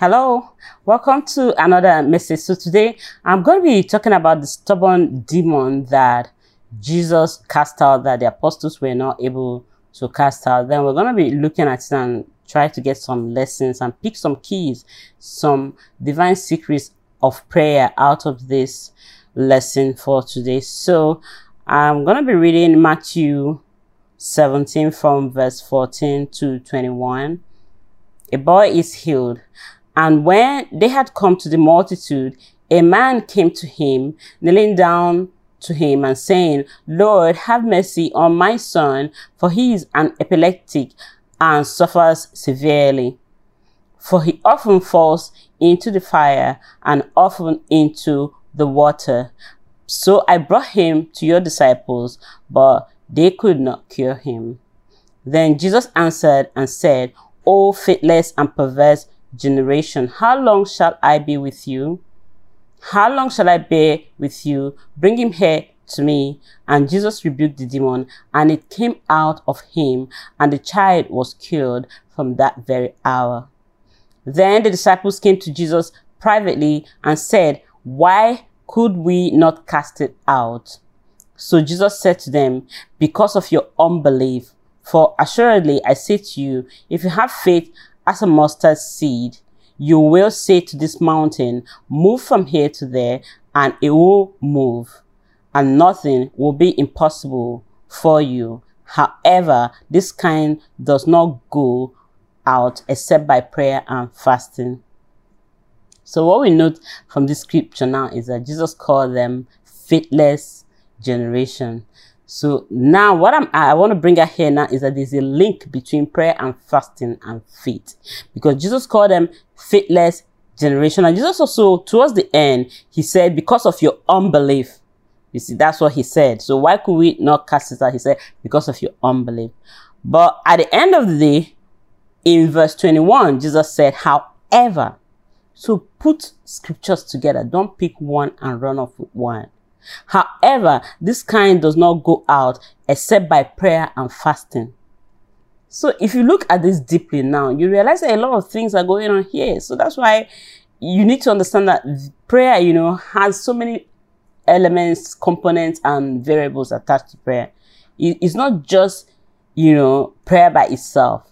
Hello, welcome to another message. So today I'm going to be talking about the stubborn demon that Jesus cast out that the apostles were not able to cast out. Then we're going to be looking at it and try to get some lessons and pick some keys, some divine secrets of prayer out of this lesson for today. So I'm going to be reading Matthew 17 from verse 14 to 21. A boy is healed. And when they had come to the multitude, a man came to him, kneeling down to him and saying, Lord, have mercy on my son, for he is an epileptic and suffers severely. For he often falls into the fire and often into the water. So I brought him to your disciples, but they could not cure him. Then Jesus answered and said, O faithless and perverse generation, how long shall I be with you? How long shall I bear with you? Bring him here to me. And Jesus rebuked the demon, and it came out of him, and the child was cured from that very hour. Then the disciples came to Jesus privately and said, Why could we not cast it out? So Jesus said to them, Because of your unbelief. For assuredly I say to you, if you have faith as a mustard seed, you will say to this mountain, move from here to there, and it will move, and nothing will be impossible for you. However, this kind does not go out except by prayer and fasting. So what we note from this scripture now is that Jesus called them faithless generation. So now what I'm, I want to bring out here now is that there's a link between prayer and fasting and faith because Jesus called them faithless generation. And Jesus also, towards the end, he said, because of your unbelief, you see, that's what he said. So why could we not cast it out? He said, because of your unbelief. But at the end of the day, in verse 21, Jesus said, however, so put scriptures together. Don't pick one and run off with one. However, this kind does not go out except by prayer and fasting. So if you look at this deeply now, you realize that a lot of things are going on here. So that's why you need to understand that prayer, you know, has so many elements, components, and variables attached to prayer. It's not just, you know, prayer by itself.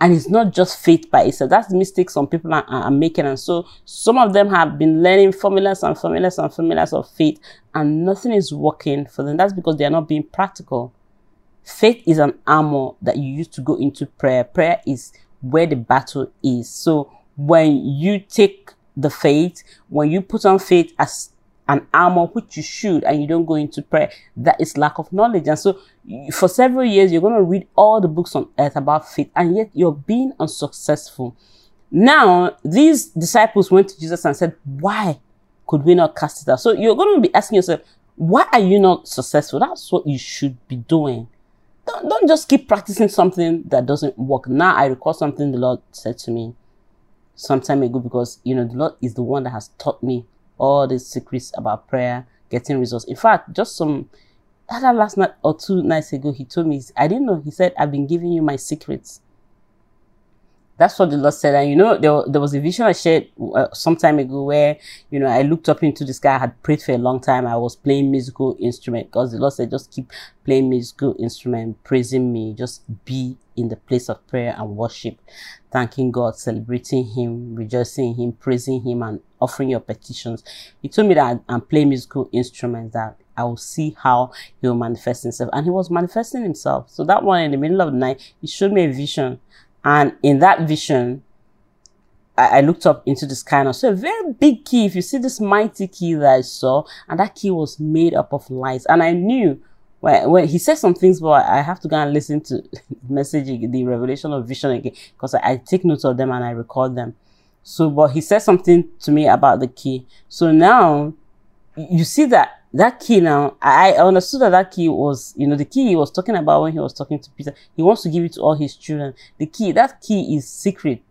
And it's not just faith by itself. That's the mistake some people are, are, making. And so some of them have been learning formulas and formulas and formulas of faith and nothing is working for them. That's because they are not being practical. Faith is an armor that you use to go into prayer. Prayer is where the battle is. So when you take the faith, when you put on faith as an armor, which you should, and you don't go into prayer, that is lack of knowledge. And so for several years, you're going to read all the books on earth about faith, and yet you're being unsuccessful. Now, these disciples went to Jesus and said, why could we not cast it out? So you're going to be asking yourself, why are you not successful? That's what you should be doing. Don't, don't just keep practicing something that doesn't work. Now I recall something the Lord said to me some time ago because, you know, the Lord is the one that has taught me all these secrets about prayer, getting results. In fact, just some last night or two nights ago, he told me, I didn't know. He said, I've been giving you my secrets. That's what the Lord said. And you know, there, there was a vision I shared uh, some time ago where, you know, I looked up into this guy. I had prayed for a long time. I was playing musical instrument because the Lord said, just keep playing musical instrument, praising me. Just be in the place of prayer and worship, thanking God, celebrating Him, rejoicing Him, praising Him, and offering your petitions. He told me that I'm playing musical instruments that I will see how he will manifest himself. And he was manifesting himself. So that one in the middle of the night, he showed me a vision and in that vision, I, I looked up into the sky and I saw a very big key. If you see this mighty key that I saw, and that key was made up of lights. And I knew when, when he said some things, but I have to go and listen to message, the revelation of vision again, because I, I take notes of them and I record them. So, but he said something to me about the key. So now you see that that key now, I understood that that key was, you know, the key he was talking about when he was talking to Peter. He wants to give it to all his children. The key, that key is secret,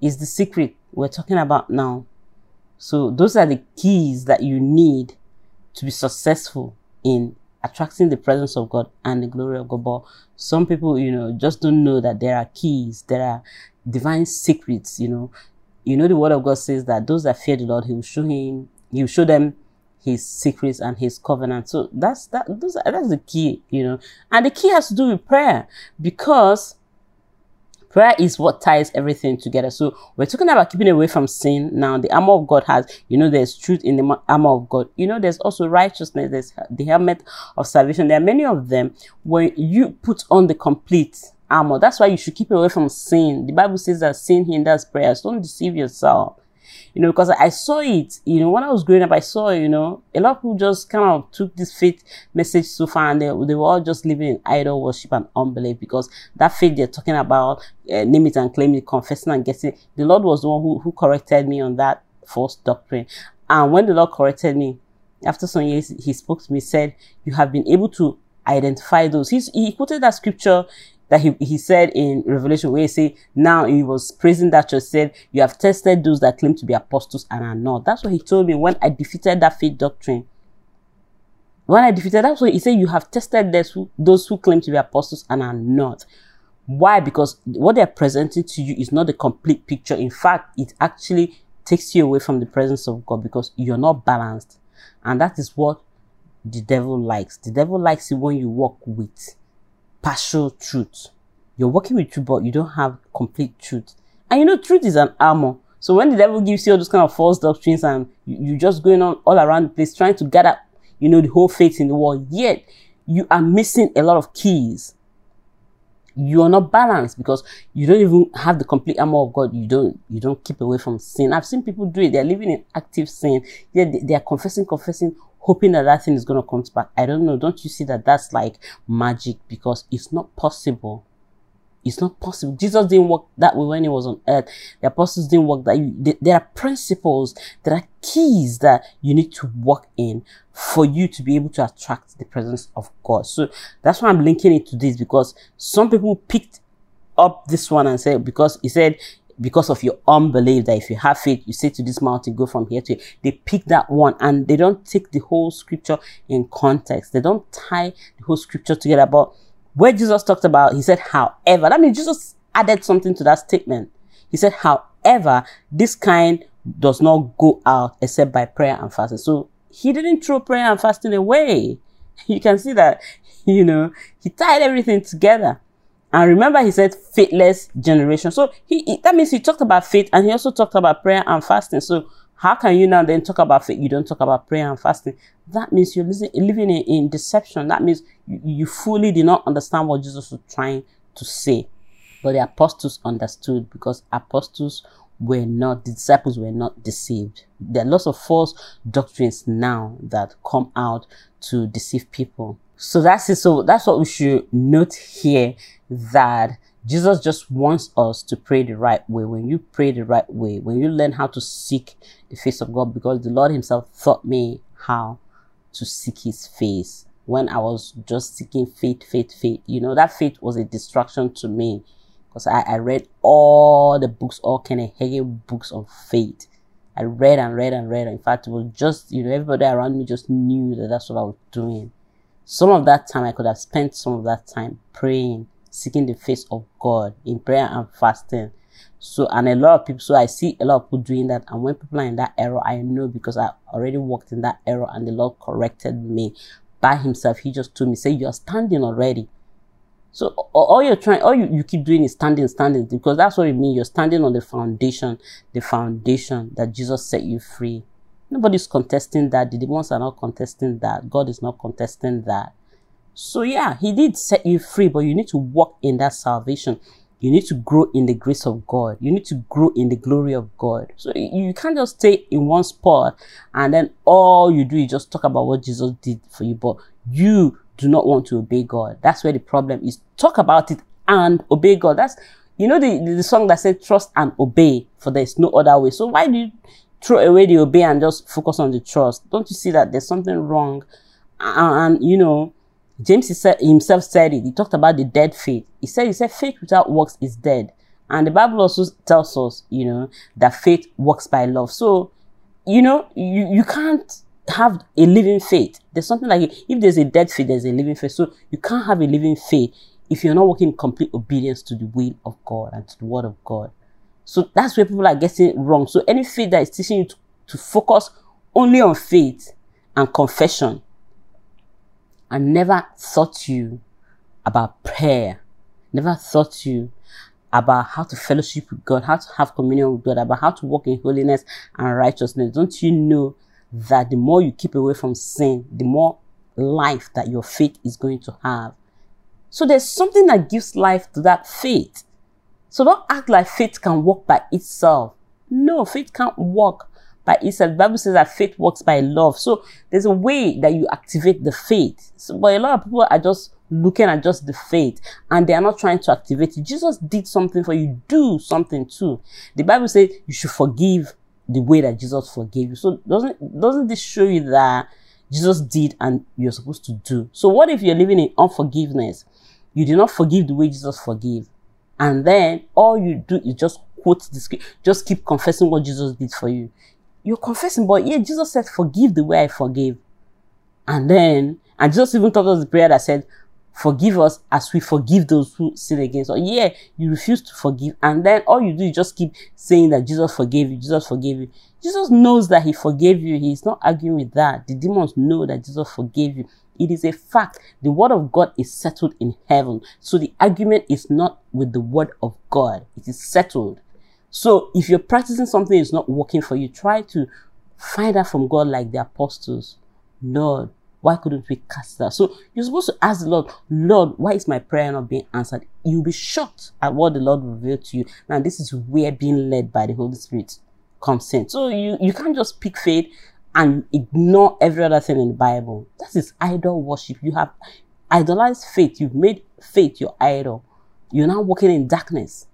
is the secret we're talking about now. So those are the keys that you need to be successful in attracting the presence of God and the glory of God. But some people, you know, just don't know that there are keys, there are divine secrets, you know, you know, the word of God says that those that fear the Lord, he will show him, he will show them his secrets and his covenant. So that's that those, that's the key, you know. And the key has to do with prayer because prayer is what ties everything together. So we're talking about keeping away from sin. Now the armor of God has, you know, there's truth in the armor of God. You know, there's also righteousness. There's the helmet of salvation. There are many of them when you put on the complete armor. That's why you should keep away from sin. The Bible says that sin hinders prayers. Don't deceive yourself you know, because I saw it, you know, when I was growing up, I saw, you know, a lot of people just kind of took this faith message so far and they, they were all just living in idol worship and unbelief because that faith they're talking about, uh, name it and claim it, confessing and getting, the Lord was the one who, who corrected me on that false doctrine. And when the Lord corrected me, after some years, he spoke to me, said, you have been able to identify those. He's, he quoted that scripture that he, he said in Revelation where he say, now he was praising that church, said, you have tested those that claim to be apostles and are not. That's what he told me when I defeated that faith doctrine. When I defeated, that's what he said, you have tested those who, those who claim to be apostles and are not. Why? Because what they're presenting to you is not the complete picture. In fact, it actually takes you away from the presence of God because you're not balanced. And that is what the devil likes. The devil likes it when you walk with partial truth. You're working with truth, but you don't have complete truth. And you know, truth is an armor. So when the devil gives you all those kind of false doctrines and you, are just going on all around the place trying to gather, you know, the whole faith in the world, yet you are missing a lot of keys. You are not balanced because you don't even have the complete armor of God. You don't, you don't keep away from sin. I've seen people do it. They're living in active sin. Yet they, they are confessing, confessing hoping that that thing is going to come back. I don't know. Don't you see that that's like magic because it's not possible. It's not possible. Jesus didn't work that way when he was on earth. The apostles didn't work that. You, there are principles, there are keys that you need to work in for you to be able to attract the presence of God. So that's why I'm linking it to this because some people picked up this one and said, because he said, because of your unbelief that if you have faith, you say to this mountain, go from here to They pick that one and they don't take the whole scripture in context. They don't tie the whole scripture together. But where Jesus talked about, he said, however, that means Jesus added something to that statement. He said, however, this kind does not go out except by prayer and fasting. So he didn't throw prayer and fasting away. You can see that, you know, he tied everything together. And remember, he said faithless generation. So he, he, that means he talked about faith and he also talked about prayer and fasting. So how can you now then talk about faith? You don't talk about prayer and fasting. That means you're living in, in deception. That means you, you fully did not understand what Jesus was trying to say. But the apostles understood because apostles were not, the disciples were not deceived. There are lots of false doctrines now that come out to deceive people. So that's it. So that's what we should note here that Jesus just wants us to pray the right way. When you pray the right way, when you learn how to seek the face of God, because the Lord Himself taught me how to seek His face when I was just seeking faith, faith, faith. You know, that faith was a distraction to me because I, I read all the books, all kind of Hagin books on faith. I read and read and read. In fact, it was just, you know, everybody around me just knew that that's what I was doing. Some of that time I could have spent some of that time praying, seeking the face of God in prayer and fasting. So, and a lot of people, so I see a lot of people doing that. And when people are in that error, I know because I already walked in that error and the Lord corrected me by himself. He just told me, say, you're standing already. So all you're trying, all you, you keep doing is standing, standing, because that's what it means. You're standing on the foundation, the foundation that Jesus set you free. Nobody's contesting that. The demons are not contesting that. God is not contesting that. So yeah, he did set you free, but you need to walk in that salvation. You need to grow in the grace of God. You need to grow in the glory of God. So you can't just stay in one spot and then all you do is just talk about what Jesus did for you, but you do not want to obey God. That's where the problem is. Talk about it and obey God. That's, you know, the, the song that said trust and obey for there is no other way. So why do you throw away the obey and just focus on the trust. Don't you see that there's something wrong? And, and you know, James himself said it. He talked about the dead faith. He said, he said, faith without works is dead. And the Bible also tells us, you know, that faith works by love. So, you know, you, you can't have a living faith. There's something like, if there's a dead faith, there's a living faith. So you can't have a living faith if you're not working in complete obedience to the will of God and to the word of God. So that's where people are getting wrong. So any faith that is teaching you to, to focus only on faith and confession and never taught you about prayer, never taught you about how to fellowship with God, how to have communion with God, about how to walk in holiness and righteousness. Don't you know that the more you keep away from sin, the more life that your faith is going to have? So there's something that gives life to that faith. So don't act like faith can work by itself. No, faith can't work by itself. The Bible says that faith works by love. So there's a way that you activate the faith. So, but a lot of people are just looking at just the faith and they are not trying to activate it. Jesus did something for you. Do something too. The Bible says you should forgive the way that Jesus forgave you. So doesn't, doesn't this show you that Jesus did and you're supposed to do? So what if you're living in unforgiveness? You did not forgive the way Jesus forgave. And then all you do is just quote the just keep confessing what Jesus did for you. You're confessing, but yeah, Jesus said, forgive the way I forgave. And then, and Jesus even taught us the prayer that said, forgive us as we forgive those who sin against us. Yeah, you refuse to forgive. And then all you do is just keep saying that Jesus forgave you, Jesus forgave you. Jesus knows that he forgave you. He's not arguing with that. The demons know that Jesus forgave you. It is a fact. The word of God is settled in heaven. So the argument is not with the word of God. It is settled. So if you're practicing something is not working for you, try to find out from God like the apostles. Lord, why couldn't we cast that? So you're supposed to ask the Lord, Lord, why is my prayer not being answered? You'll be shocked at what the Lord revealed to you. Now, this is where being led by the Holy Spirit comes in. So you, you can't just pick faith and ignore every other thing in the Bible. That is idol worship. You have idolized faith. You've made faith your idol. You're now walking in darkness.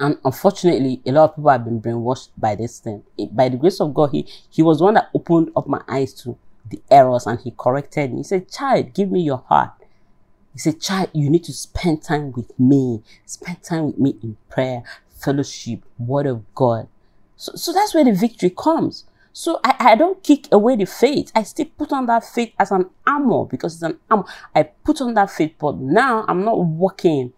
And unfortunately, a lot of people have been brainwashed by this thing. By the grace of God, he, he was one that opened up my eyes to the errors and he corrected me. He said, Child, give me your heart. He said, Child, you need to spend time with me. Spend time with me in prayer, fellowship, word of God. So, so that's where the victory comes. So I, I don't kick away the faith. I still put on that faith as an armor because it's an armor. I put on that faith, but now I'm not working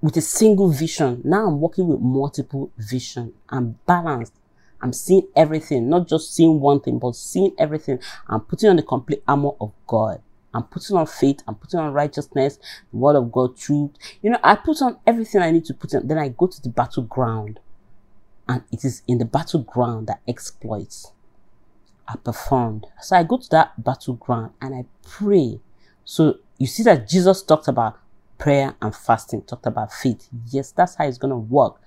with a single vision. Now I'm working with multiple vision. I'm balanced. I'm seeing everything, not just seeing one thing, but seeing everything. I'm putting on the complete armor of God. I'm putting on faith. I'm putting on righteousness, the word of God, truth. You know, I put on everything I need to put on. Then I go to the battleground. And it is in the battleground that exploits are performed. So I go to that battleground and I pray. So you see that Jesus talked about prayer and fasting, talked about faith. Yes, that's how it's going to work.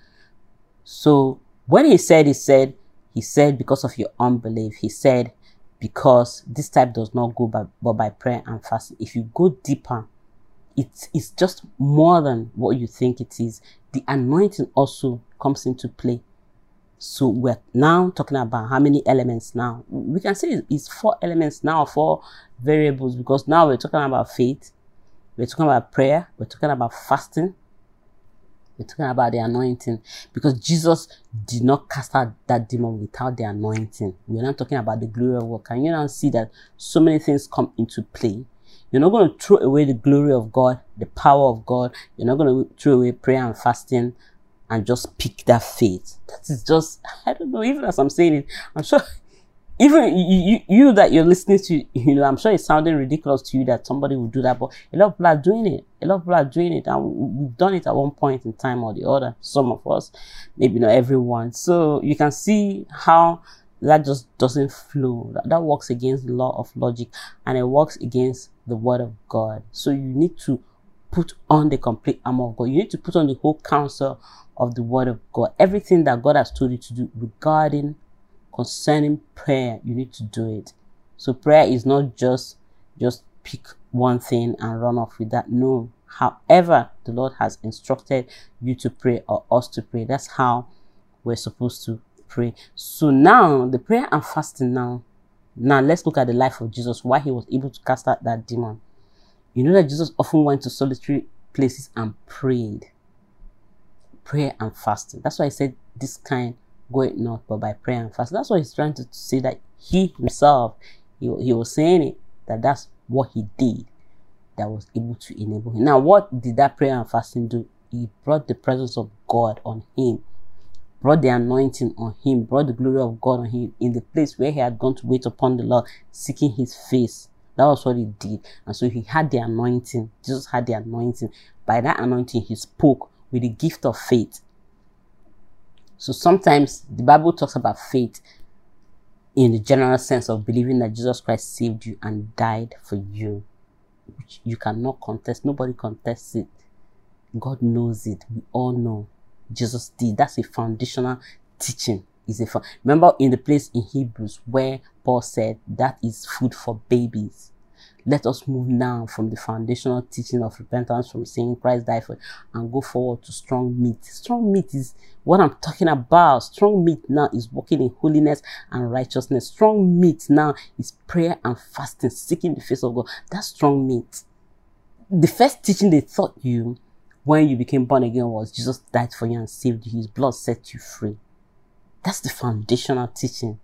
So when he said, he said, he said, because of your unbelief, he said, because this type does not go by, but by prayer and fasting. If you go deeper, it's, it's just more than what you think it is. The anointing also comes into play. So we're now talking about how many elements now. We can say it's four elements now, four variables, because now we're talking about faith, we're talking about prayer, we're talking about fasting, we're talking about the anointing. Because Jesus did not cast out that demon without the anointing. We're not talking about the glory of God. Can you now see that so many things come into play? You're not going to throw away the glory of God, the power of God. You're not going to throw away prayer and fasting and just pick that faith. That is hmm. just, I don't know, even as I'm saying it, I'm sure, even you, you, you that you're listening to, you know, I'm sure it's sounding ridiculous to you that somebody would do that, but a lot of people are doing it. A lot of people are doing it, and we've done it at one point in time or the other. Some of us, maybe not everyone. So you can see how that just doesn't flow. That, that works against the law of logic and it works against the word of God. So you need to put on the complete armor of God. You need to put on the whole counsel of the word of God. Everything that God has told you to do regarding concerning prayer, you need to do it. So prayer is not just just pick one thing and run off with that. No. However, the Lord has instructed you to pray or us to pray. That's how we're supposed to pray. So now the prayer and fasting now. Now let's look at the life of Jesus, why he was able to cast out that demon. You know that Jesus often went to solitary places and prayed prayer and fasting. That's why I said this kind going not but by prayer and fasting. That's what he's trying to say that he himself, he, he was saying it, that that's what he did that was able to enable him. Now, what did that prayer and fasting do? he brought the presence of God on him, brought the anointing on him, brought the glory of God on him in the place where he had gone to wait upon the Lord, seeking his face. That was what he did. And so he had the anointing. Jesus had the anointing. By that anointing, he spoke with the gift of faith. So sometimes the Bible talks about faith in the general sense of believing that Jesus Christ saved you and died for you, which you cannot contest. Nobody contests it. God knows it. We all know Jesus did. That's a foundational teaching. Is a fun- remember in the place in Hebrews where Paul said that is food for babies. Let us move now from the foundational teaching of repentance from saying Christ died for and go forward to strong meat. Strong meat is what I'm talking about. Strong meat now is walking in holiness and righteousness. Strong meat now is prayer and fasting, seeking the face of God. That's strong meat. The first teaching they taught you when you became born again was Jesus died for you and saved you. His blood set you free. That's the foundational teaching.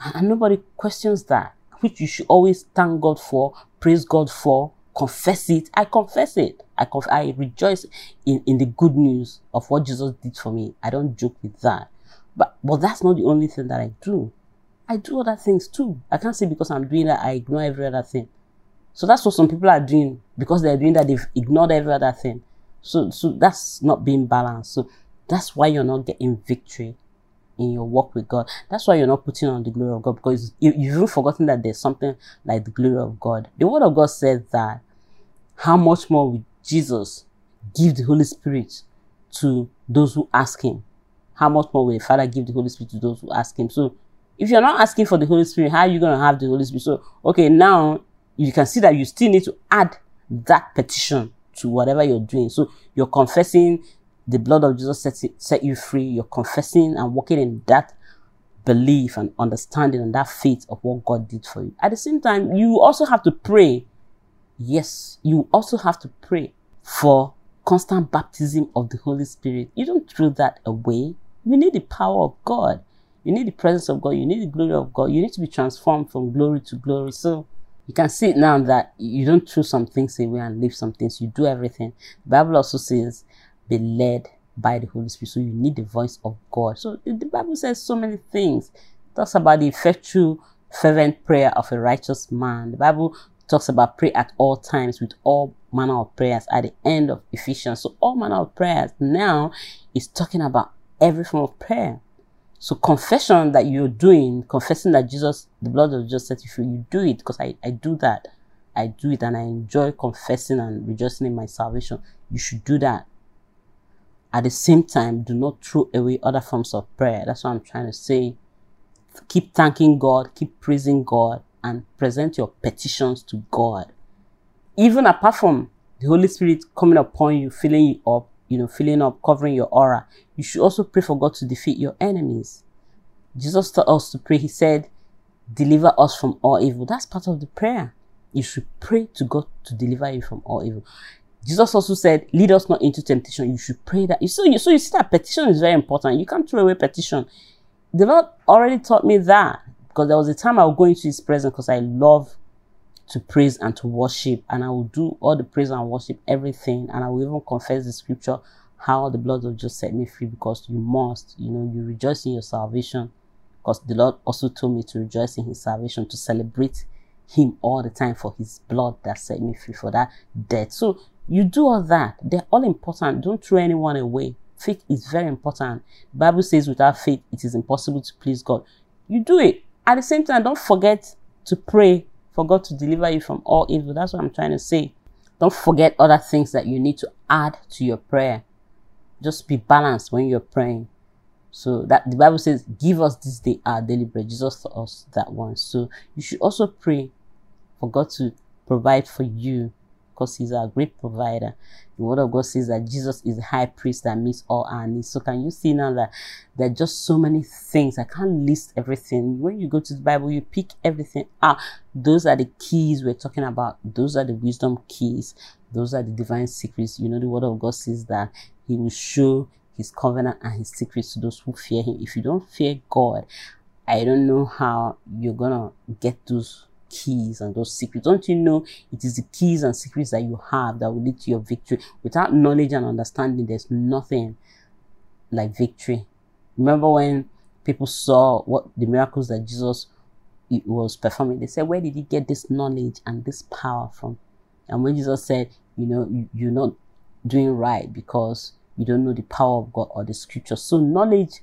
And nobody questions that which you should always thank God for, praise God for, confess it. I confess it. I conf- I rejoice in, in the good news of what Jesus did for me. I don't joke with that. But but that's not the only thing that I do. I do other things too. I can't say because I'm doing that I ignore every other thing. So that's what some people are doing because they're doing that they've ignored every other thing. So so that's not being balanced. So that's why you're not getting victory in your walk with God. That's why you're not putting on the glory of God because you, you've forgotten that there's something like the glory of God. The word of God says that how much more will Jesus give the Holy Spirit to those who ask Him? How much more will the Father give the Holy Spirit to those who ask Him? So, if you're not asking for the Holy Spirit, how are you going to have the Holy Spirit? So, okay, now you can see that you still need to add that petition to whatever you're doing. So, you're confessing the blood of Jesus set, set you free. You're confessing and walking in that belief and understanding and that faith of what God did for you. At the same time, you also have to pray. Yes, you also have to pray for constant baptism of the Holy Spirit. You don't throw that away. You need the power of God. You need the presence of God. You need the glory of God. You need to be transformed from glory to glory. So you can see it now that you don't throw some things away and leave some things. You do everything. The Bible also says be led by the Holy Spirit. So you need the voice of God. So the Bible says so many things. It talks about the effectual, fervent prayer of a righteous man. The Bible talks about pray at all times with all manner of prayers at the end of Ephesians. So all manner of prayers now is talking about every form of prayer. So confession that you're doing, confessing that Jesus, the blood of Jesus set you free, you do it because I, I do that. I do it and I enjoy confessing and rejoicing in my salvation. You should do that at the same time, do not throw away other forms of prayer. That's what I'm trying to say. Keep thanking God, keep praising God, and present your petitions to God. Even apart from the Holy Spirit coming upon you, filling you up, you know, filling up, covering your aura, you should also pray for God to defeat your enemies. Jesus taught us to pray. He said, deliver us from all evil. That's part of the prayer. You should pray to God to deliver you from all evil. Jesus also said, lead us not into temptation. You should pray that. So you, so you see that petition is very important. You can't throw away petition. The Lord already taught me that because there was a time I would go into his presence because I love to praise and to worship and I will do all the praise and worship, everything. And I will even confess the scripture, how the blood of Jesus set me free because you must, you know, you rejoice in your salvation because the Lord also told me to rejoice in his salvation, to celebrate him all the time for his blood that set me free for that death. So you do all that. They're all important. Don't throw anyone away. Faith is very important. Bible says without faith, it is impossible to please God. You do it. At the same time, don't forget to pray for God to deliver you from all evil. That's what I'm trying to say. Don't forget other things that you need to add to your prayer. Just be balanced when you're praying. So that the Bible says, give us this day our daily bread. Jesus taught us that one. So you should also pray for God to provide for you because he's our great provider. The word of God says that Jesus is high priest that meets all our needs. So can you see now that there are just so many things? I can't list everything. When you go to the Bible, you pick everything out. Those are the keys we're talking about. Those are the wisdom keys. Those are the divine secrets. You know, the word of God says that he will show his covenant and his secrets to those who fear him. If you don't fear God, I don't know how you're gonna get those keys and those secrets. Don't you know it is the keys and secrets that you have that will lead to your victory? Without knowledge and understanding, there's nothing like victory. Remember when people saw what the miracles that Jesus was performing, they said, Where did he get this knowledge and this power from? And when Jesus said, You know, you, you're not doing right because you don't know the power of God or the scripture. So knowledge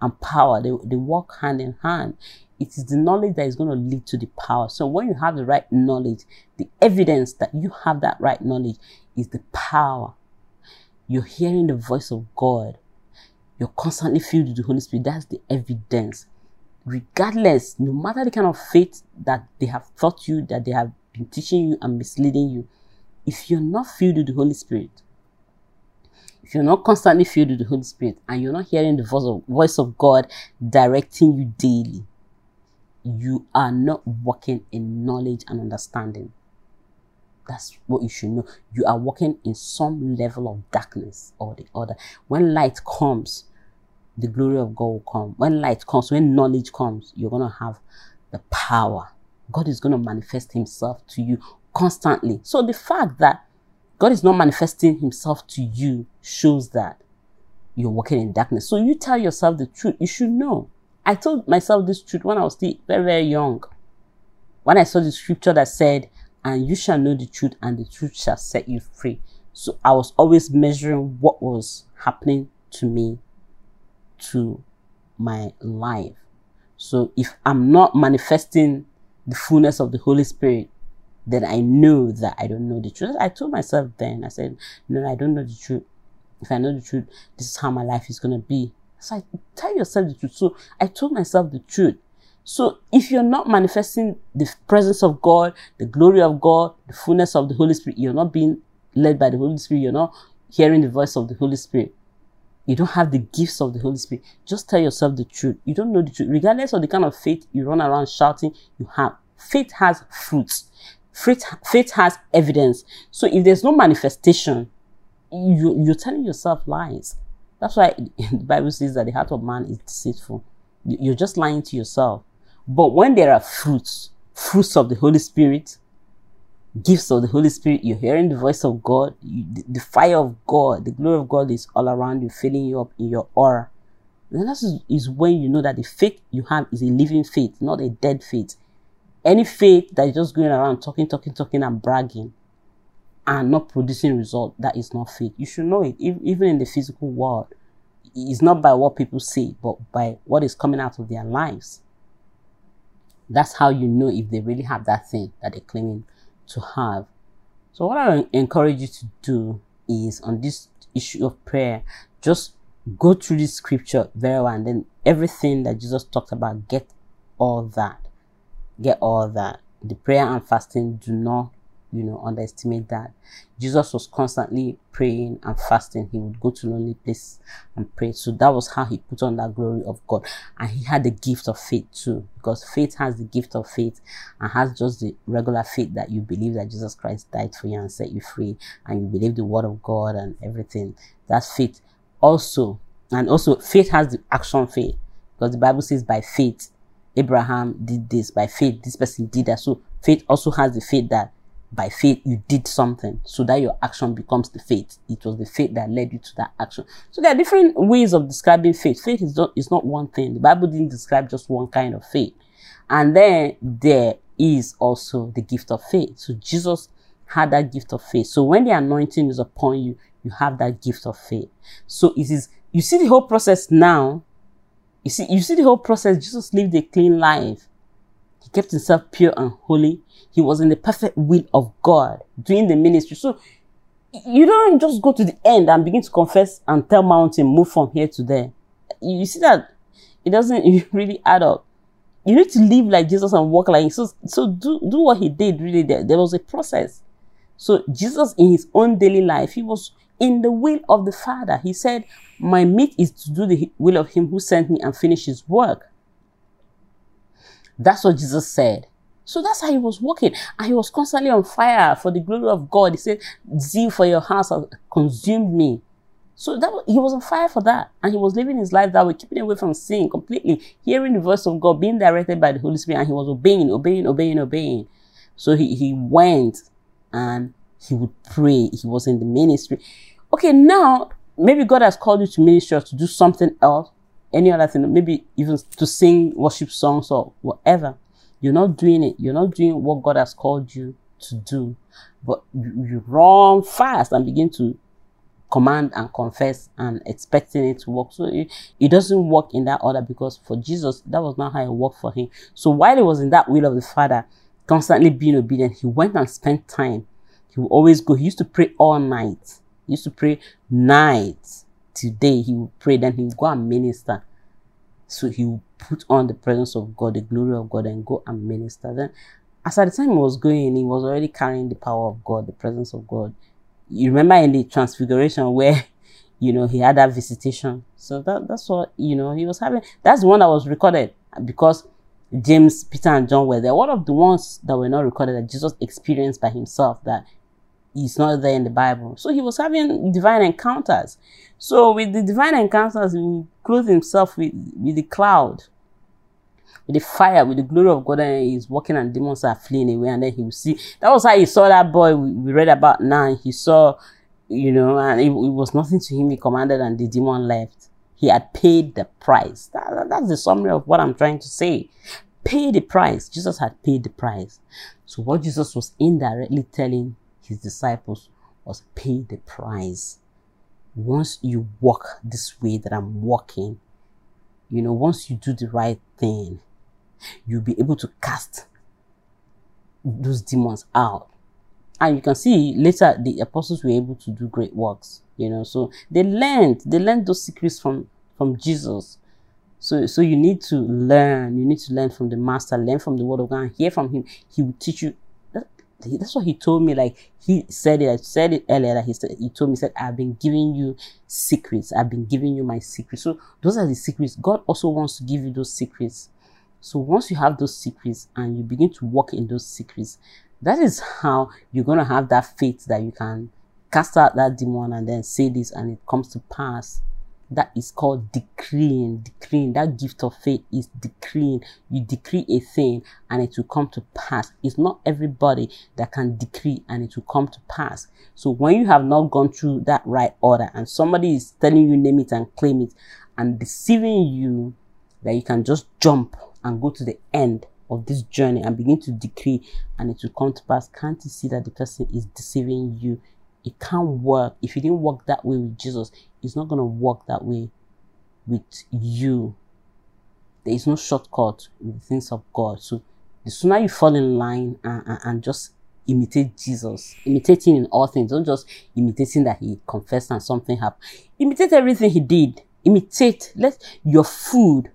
and power, they, they work hand in hand. It is the knowledge that is going to lead to the power. So when you have the right knowledge, the evidence that you have that right knowledge is the power. You're hearing the voice of God. You're constantly filled with the Holy Spirit. That's the evidence. Regardless, no matter the kind of faith that they have taught you, that they have been teaching you and misleading you, if you're not filled with the Holy Spirit, if you're not constantly filled with the Holy Spirit and you're not hearing the voice of, voice of God directing you daily, you are not walking in knowledge and understanding. That's what you should know. You are walking in some level of darkness or the other. When light comes, the glory of God will come. When light comes, when knowledge comes, you're going to have the power. God is going to manifest himself to you constantly. So the fact that God is not manifesting himself to you shows that you're walking in darkness. So you tell yourself the truth. You should know. I told myself this truth when I was still very, very young. When I saw the scripture that said, and you shall know the truth and the truth shall set you free. So I was always measuring what was happening to me, to my life. So if I'm not manifesting the fullness of the Holy Spirit, then I know that I don't know the truth. I told myself then, I said, no, I don't know the truth. If I know the truth, this is how my life is going to be. So I tell yourself the truth. So I told myself the truth. So if you're not manifesting the presence of God, the glory of God, the fullness of the Holy Spirit, you're not being led by the Holy Spirit, you're not hearing the voice of the Holy Spirit. You don't have the gifts of the Holy Spirit. Just tell yourself the truth. You don't know the truth. Regardless of the kind of faith you run around shouting, you have. Faith has fruits. Faith, faith has evidence. So if there's no manifestation, you, you're telling yourself lies. That's why the Bible says that the heart of man is deceitful. You're just lying to yourself. But when there are fruits, fruits of the Holy Spirit, gifts of the Holy Spirit, you're hearing the voice of God, you, the, the, fire of God, the glory of God is all around you, filling you up in your aura. And that is, is when you know that the faith you have is a living faith, not a dead faith. Any faith that is just going around talking, talking, talking, and bragging and not producing result, that is not faith. You should know it, even in the physical world. It's not by what people say, but by what is coming out of their lives. That's how you know if they really have that thing that they're claiming to have. So, what I encourage you to do is on this issue of prayer, just go through this scripture very well, and then everything that Jesus talked about, get all that get all that. The prayer and fasting do not, you know, underestimate that. Jesus was constantly praying and fasting. He would go to lonely place and pray. So that was how he put on that glory of God. And he had the gift of faith too, because faith has the gift of faith and has just the regular faith that you believe that Jesus Christ died for you and set you free, and you believe the word of God and everything. That's faith. Also, and also faith has the action faith, because the Bible says by faith Abraham did this by faith, this person did that. So faith also has the faith that by faith you did something so that your action becomes the faith. It was the faith that led you to that action. So there are different ways of describing faith. Faith is not, is not one thing. The Bible didn't describe just one kind of faith. And then there is also the gift of faith. So Jesus had that gift of faith. So when the anointing is upon you, you have that gift of faith. So it is, you see the whole process now you see, you see the whole process. Jesus lived a clean life. Kept himself pure and holy. He was in the perfect will of God doing the ministry. So you don't just go to the end and begin to confess and tell mountain, move from here to there. You see that it doesn't really add up. You need to live like Jesus and walk like so. So do do what he did. Really, there there was a process. So Jesus, in his own daily life, he was in the will of the Father. He said, My meat is to do the will of him who sent me and finish his work. That's what Jesus said. So that's how he was walking. And he was constantly on fire for the glory of God. He said, Zeal for your house has consumed me. So that he was on fire for that, and he was living his life that way, keeping away from sin completely, hearing the voice of God, being directed by the Holy Spirit, and he was obeying, obeying, obeying, obeying. So he, he went and he would pray. He was in the ministry. Okay, now maybe God has called you to ministry to do something else, any other thing, maybe even to sing worship songs or whatever. You're not doing it. You're not doing what God has called you to do. But you, you run fast and begin to command and confess and expecting it to work. So it, it doesn't work in that order because for Jesus, that was not how it worked for him. So while he was in that will of the Father, constantly being obedient, he went and spent time. He would always go. He used to pray all night. He used to pray nights. Today he will pray, then he will go and minister. So he will put on the presence of God, the glory of God, and go and minister. Then, as at the time he was going, he was already carrying the power of God, the presence of God you remember in the transfiguration where you know he had that visitation so that that's what you know he was having that's the one that was recorded because james peter and john were there one of the ones that were not recorded that jesus experienced by himself that is not there in the bible so he was having divine encounters so with the divine encounters he clothed himself with, with the cloud with the fire, with the glory of God, and he's walking and demons are fleeing away, and then he will see. That was how he saw that boy we, we read about now. He saw, you know, and it, it, was nothing to him. He commanded, and the demon left. He had paid the price. That, that's the summary of what I'm trying to say. Pay the price. Jesus had paid the price. So what Jesus was indirectly telling his disciples was pay the price. Once you walk this way that I'm walking, you know, once you do the right thing, you'll be able to cast those demons out. And you can see later the apostles were able to do great works, you know. So they learned, they learned those secrets from from Jesus. So so you need to learn, you need to learn from the master, learn from the word of God, hear from him. He will teach you. That's what he told me. Like he said it, I said it earlier. That he said he told me, he said, I've been giving you secrets. I've been giving you my secrets. So those are the secrets. God also wants to give you those secrets so once you have those secrets and you begin to walk in those secrets, that is how you're to have that faith that you can cast out that demon and then say this and it comes to pass. That is called decreeing. Decreeing. That gift of faith is decreeing. You decree a thing and it will come to pass. It's not everybody that can decree and it will come to pass. So when you have not gone through that right order and somebody is telling you name it and claim it and deceiving you that you can just jump and go to the end of this journey and begin to decree and it will come to pass, can't you see that the person is deceiving you? It can't work. If you didn't work that way with Jesus, it's not going to work that way with you. There is no shortcut with the things of God. So the sooner you fall in line and, and, and just imitate Jesus, imitating in all things, don't just imitating that he confessed and something happened. Imitate everything he did. Imitate. Let your food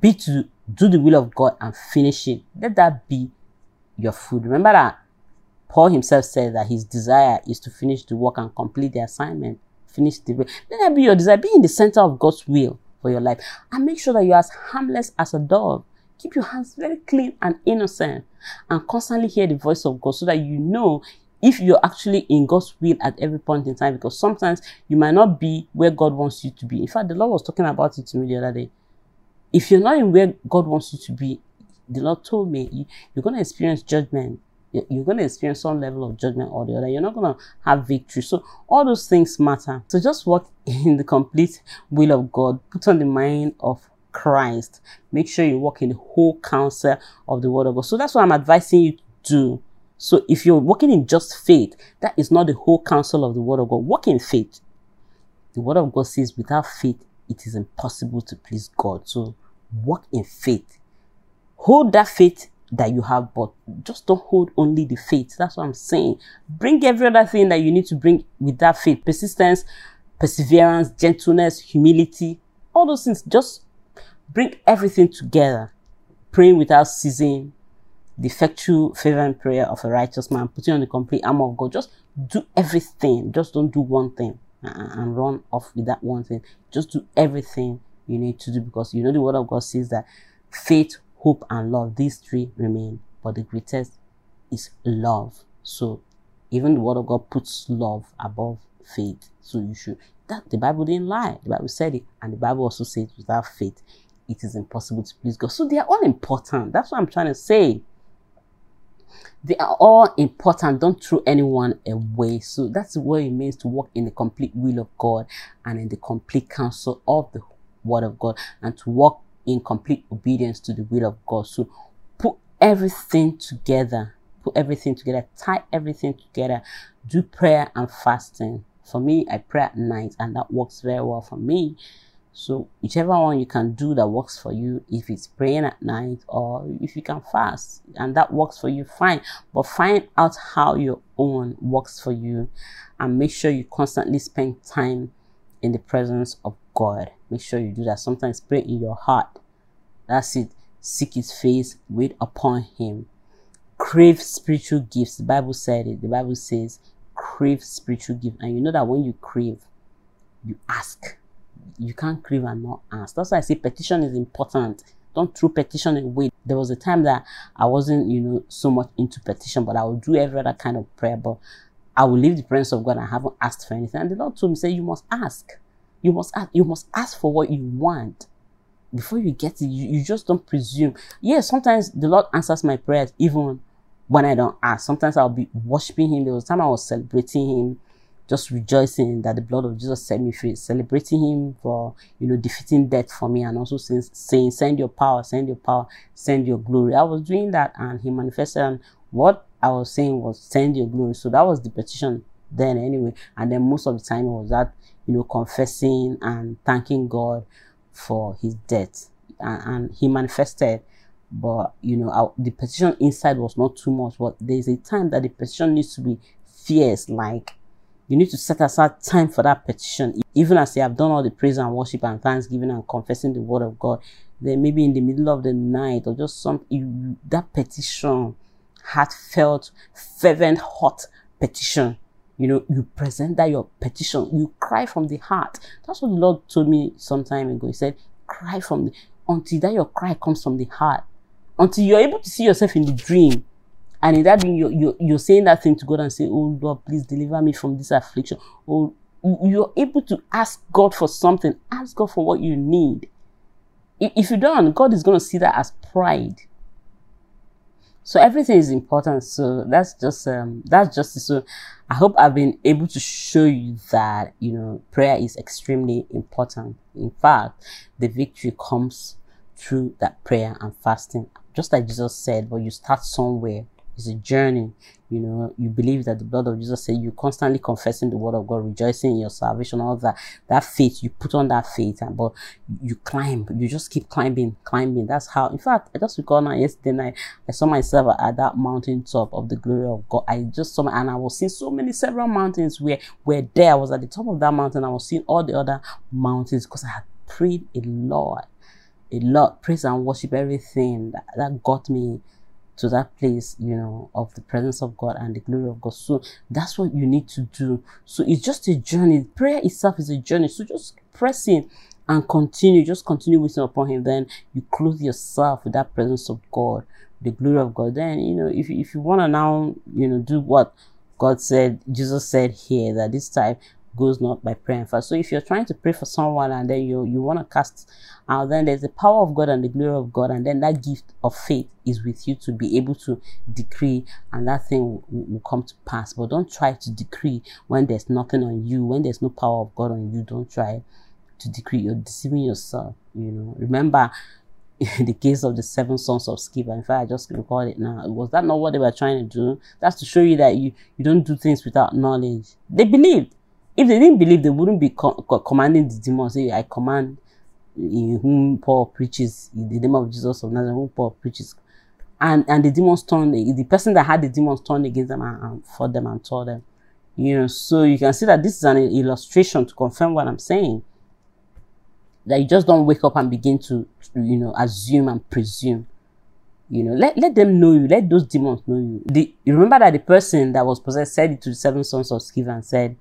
be to do the will of God and finish it. Let that be your food. Remember that Paul himself said that his desire is to finish the work and complete the assignment. Finish the will. Let that be your desire. Be in the center of God's will for your life. And make sure that you're as harmless as a dove. Keep your hands very clean and innocent. And constantly hear the voice of God so that you know if you're actually in God's will at every point in time. Because sometimes you might not be where God wants you to be. In fact, the Lord was talking about it to me the other day if you're not in where God wants you to be, the Lord told me you, are going to experience judgment. You're going to experience some level of judgment or the other. You're not going to have victory. So all those things matter. So just walk in the complete will of God. Put on the mind of Christ. Make sure you walk in the whole counsel of the word of God. So that's what I'm advising you to do. So if you're walking in just faith, that is not the whole counsel of the word of God. Walk in faith. The word of God says without faith, it is impossible to please God. So walk in faith. Hold that faith that you have, but just don't hold only the faith. That's what I'm saying. Bring every other thing that you need to bring with that faith. Persistence, perseverance, gentleness, humility, all those things. Just bring everything together. Praying without ceasing, the effectual fervent prayer of a righteous man, putting on the complete armor of God. Just do everything. Just don't do one thing and run off with that one thing. Just do everything you need to do because you know the word of God says that faith, hope, and love, these three remain, but the greatest is love. So even the word of God puts love above faith. So you should That the Bible didn't lie. The Bible said it, and the Bible also says without faith, it is impossible to please God. So they are all important. That's what I'm trying to say. They are all important. Don't throw anyone away. So that's what it means to walk in the complete will of God and in the complete counsel of the word of God and to walk in complete obedience to the will of God. So put everything together. Put everything together. Tie everything together. Do prayer and fasting. For me, I pray at night and that works very well for me. So whichever one you can do that works for you, if it's praying at night or if you can fast and that works for you, fine. But find out how your own works for you and make sure you constantly spend time in the presence of God. Make sure you do that. Sometimes pray in your heart. That's it. Seek his face, wait upon him. Crave spiritual gifts. The Bible said it. The Bible says crave spiritual gifts. And you know that when you crave, you ask you can't crave and not ask. That's why I say petition is important. Don't throw petition away. There was a time that I wasn't, you know, so much into petition, but I would do every other kind of prayer. But I will leave the presence of God I haven't asked for anything. And the Lord told me, say, you must ask. You must ask. You must ask for what you want. Before you get it, you, you just don't presume. Yes, sometimes the Lord answers my prayers even when I don't ask. Sometimes I'll be worshiping Him. There was a time I was celebrating Him just rejoicing that the blood of Jesus set me free, celebrating him for, you know, defeating death for me and also saying, saying, send your power, send your power, send your glory. I was doing that and he manifested and what I was saying was send your glory. So that was the petition then anyway. And then most of the time it was that, you know, confessing and thanking God for his death. And, and he manifested but you know the petition inside was not too much but there's a time that the petition needs to be fierce like you need to set aside time for that petition. Even as have done all the praise and worship and thanksgiving and confessing the word of God, then maybe in the middle of the night or just some you, that petition, heartfelt, fervent, hot petition. You know, you present that your petition, you cry from the heart. That's what the Lord told me some time ago. He said, cry from the until that your cry comes from the heart. Until you're able to see yourself in the dream and in that dream, you, you, you're saying that thing to God and say, Oh Lord, please deliver me from this affliction. Oh, or you're able to ask God for something. Ask God for what you need. If you don't, God is going to see that as pride. So everything is important. So that's just um that's just so I hope I've been able to show you that you know prayer is extremely important. In fact, the victory comes through that prayer and fasting. Just like Jesus said, but you start somewhere it's a journey. You know, you believe that the blood of Jesus said you constantly confessing the word of God, rejoicing in your salvation, all that. That faith, you put on that faith, and but you climb, you just keep climbing, climbing. That's how. In fact, I just recall now yesterday night, I saw myself at that mountain top of the glory of God. I just saw, and I was seeing so many several mountains where where there I was at the top of that mountain. I was seeing all the other mountains because I had prayed a lot, a lot, praise and worship, everything that, that got me to that place, you know, of the presence of God and the glory of God. So that's what you need to do. So it's just a journey. Prayer itself is a journey. So just press in and continue. Just continue waiting upon Him. Then you clothe yourself with that presence of God, the glory of God. Then, you know, if, if you want to now, you know, do what God said, Jesus said here that this time goes not by prayer and fast. So if you're trying to pray for someone and then you you want to cast out, then there's the power of God and the glory of God, and then that gift of faith is with you to be able to decree, and that thing will, will come to pass. But don't try to decree when there's nothing on you, when there's no power of God on you. Don't try to decree. You're deceiving yourself. You know. Remember in the case of the seven sons of Sceva. In fact, I just recall it now. Was that not what they were trying to do? That's to show you that you, you don't do things without knowledge. They believed. If they didn't believe, they wouldn't be co co commanding the demons. Say, I command in whom Paul preaches, in the name of Jesus of Nazareth, whom Paul preaches. And and the demons turned, the person that had the demons turned against them and, and fought them and told them. You know, so you can see that this is an illustration to confirm what I'm saying. That you just don't wake up and begin to, you know, assume and presume. You know, let, let them know you, let those demons know you. The, you remember that the person that was possessed said it to the seven sons of Sceva and said,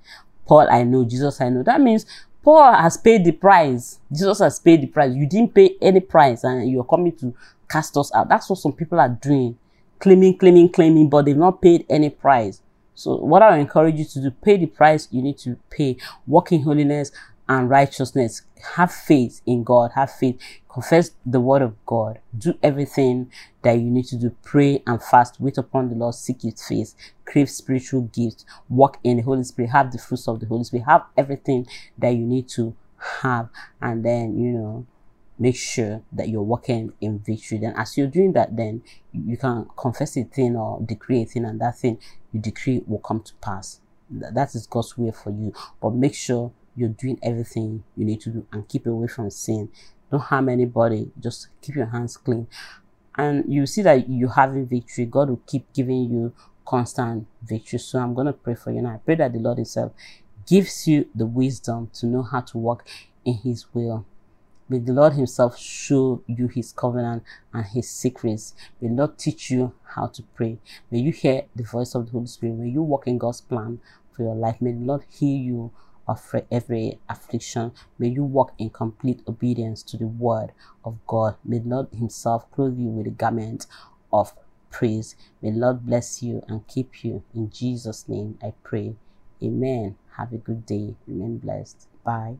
Paul, I know, Jesus, I know. That means Paul has paid the price. Jesus has paid the price. You didn't pay any price and you're coming to cast us out. That's what some people are doing. Claiming, claiming, claiming, but they've not paid any price. So what I encourage you to do, pay the price you need to pay. Walk in holiness and righteousness. Have faith in God. Have faith. Confess the word of God. Do everything that you need to do. Pray and fast. Wait upon the Lord. Seek his face. Crave spiritual gifts. Walk in the Holy Spirit. Have the fruits of the Holy Spirit. Have everything that you need to have. And then, you know, make sure that you're walking in victory. Then as you're doing that, then you can confess a thing or decree a thing and that thing you decree will come to pass. That is God's way for you. But make sure you're doing everything you need to do and keep away from sin. Don't harm anybody. Just keep your hands clean. And you see that you're having victory. God will keep giving you constant victory. So I'm going to pray for you now. I pray that the Lord Himself gives you the wisdom to know how to walk in His will. May the Lord Himself show you His covenant and His secrets. May the Lord teach you how to pray. May you hear the voice of the Holy Spirit. May you walk in God's plan for your life. May the Lord heal you of every affliction. May you walk in complete obedience to the word of God. May the Lord Himself clothe you with a garment of praise. May the Lord bless you and keep you. In Jesus' name I pray. Amen. Have a good day. Remain blessed. Bye.